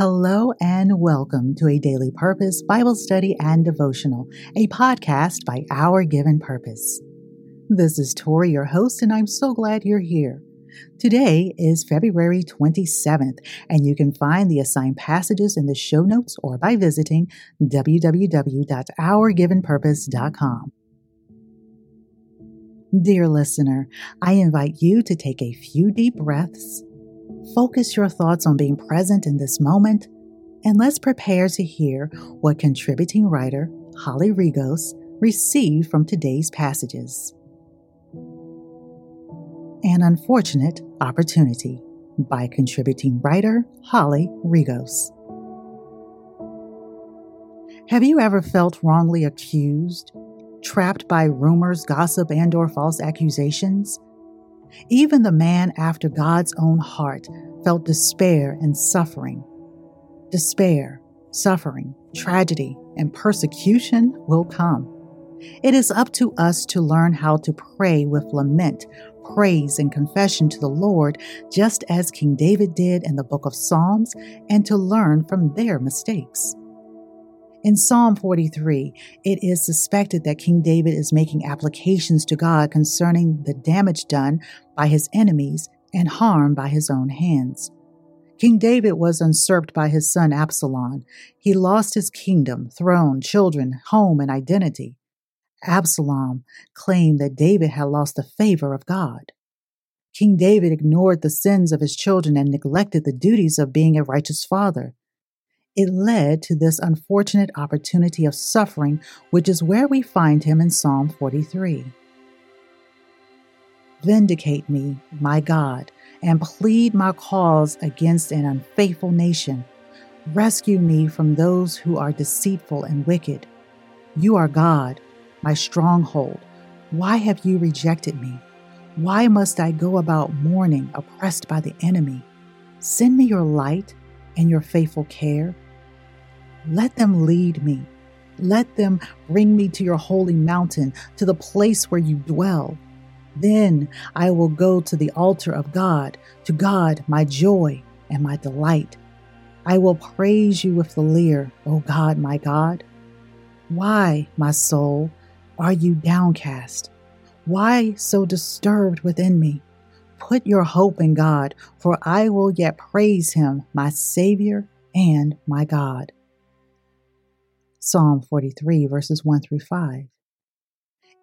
Hello and welcome to a Daily Purpose Bible Study and Devotional, a podcast by Our Given Purpose. This is Tori, your host, and I'm so glad you're here. Today is February 27th, and you can find the assigned passages in the show notes or by visiting www.ourgivenpurpose.com. Dear listener, I invite you to take a few deep breaths Focus your thoughts on being present in this moment, and let's prepare to hear what contributing writer Holly Regos received from today's passages. An Unfortunate Opportunity by contributing writer Holly Regos. Have you ever felt wrongly accused, trapped by rumors, gossip, and or false accusations? Even the man after God's own heart felt despair and suffering. Despair, suffering, tragedy, and persecution will come. It is up to us to learn how to pray with lament, praise, and confession to the Lord, just as King David did in the book of Psalms, and to learn from their mistakes. In Psalm 43, it is suspected that King David is making applications to God concerning the damage done by his enemies and harm by his own hands. King David was usurped by his son Absalom. He lost his kingdom, throne, children, home, and identity. Absalom claimed that David had lost the favor of God. King David ignored the sins of his children and neglected the duties of being a righteous father. It led to this unfortunate opportunity of suffering, which is where we find him in Psalm 43. Vindicate me, my God, and plead my cause against an unfaithful nation. Rescue me from those who are deceitful and wicked. You are God, my stronghold. Why have you rejected me? Why must I go about mourning, oppressed by the enemy? Send me your light and your faithful care. Let them lead me. Let them bring me to your holy mountain, to the place where you dwell. Then I will go to the altar of God, to God, my joy and my delight. I will praise you with the lyre, O God, my God. Why, my soul, are you downcast? Why so disturbed within me? Put your hope in God, for I will yet praise him, my Savior and my God. Psalm 43, verses 1 through 5.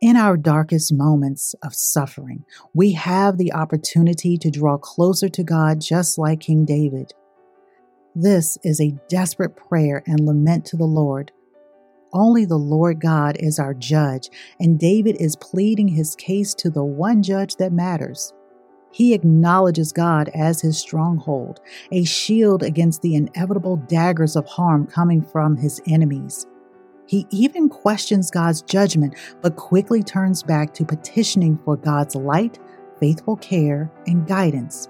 In our darkest moments of suffering, we have the opportunity to draw closer to God just like King David. This is a desperate prayer and lament to the Lord. Only the Lord God is our judge, and David is pleading his case to the one judge that matters. He acknowledges God as his stronghold, a shield against the inevitable daggers of harm coming from his enemies. He even questions God's judgment, but quickly turns back to petitioning for God's light, faithful care, and guidance.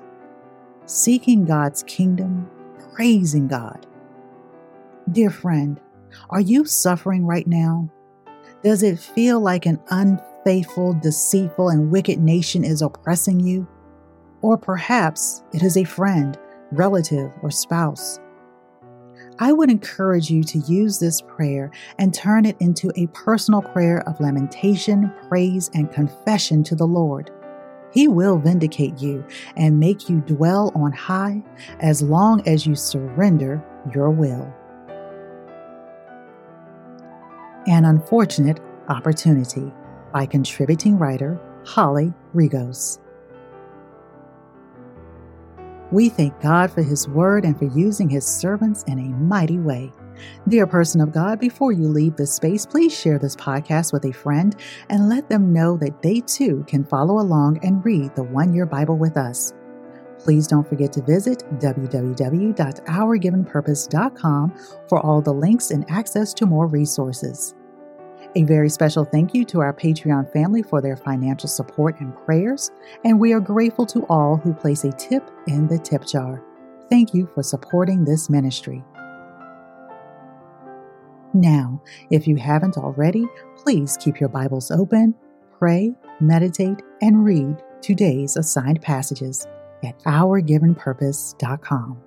Seeking God's kingdom, praising God. Dear friend, are you suffering right now? Does it feel like an unfaithful, deceitful, and wicked nation is oppressing you? Or perhaps it is a friend, relative, or spouse. I would encourage you to use this prayer and turn it into a personal prayer of lamentation, praise, and confession to the Lord. He will vindicate you and make you dwell on high as long as you surrender your will. An Unfortunate Opportunity by contributing writer Holly Regos. We thank God for His word and for using His servants in a mighty way. Dear person of God, before you leave this space, please share this podcast with a friend and let them know that they too can follow along and read the one year Bible with us. Please don't forget to visit www.ourgivenpurpose.com for all the links and access to more resources. A very special thank you to our Patreon family for their financial support and prayers, and we are grateful to all who place a tip in the tip jar. Thank you for supporting this ministry. Now, if you haven't already, please keep your Bibles open, pray, meditate, and read today's assigned passages at ourgivenpurpose.com.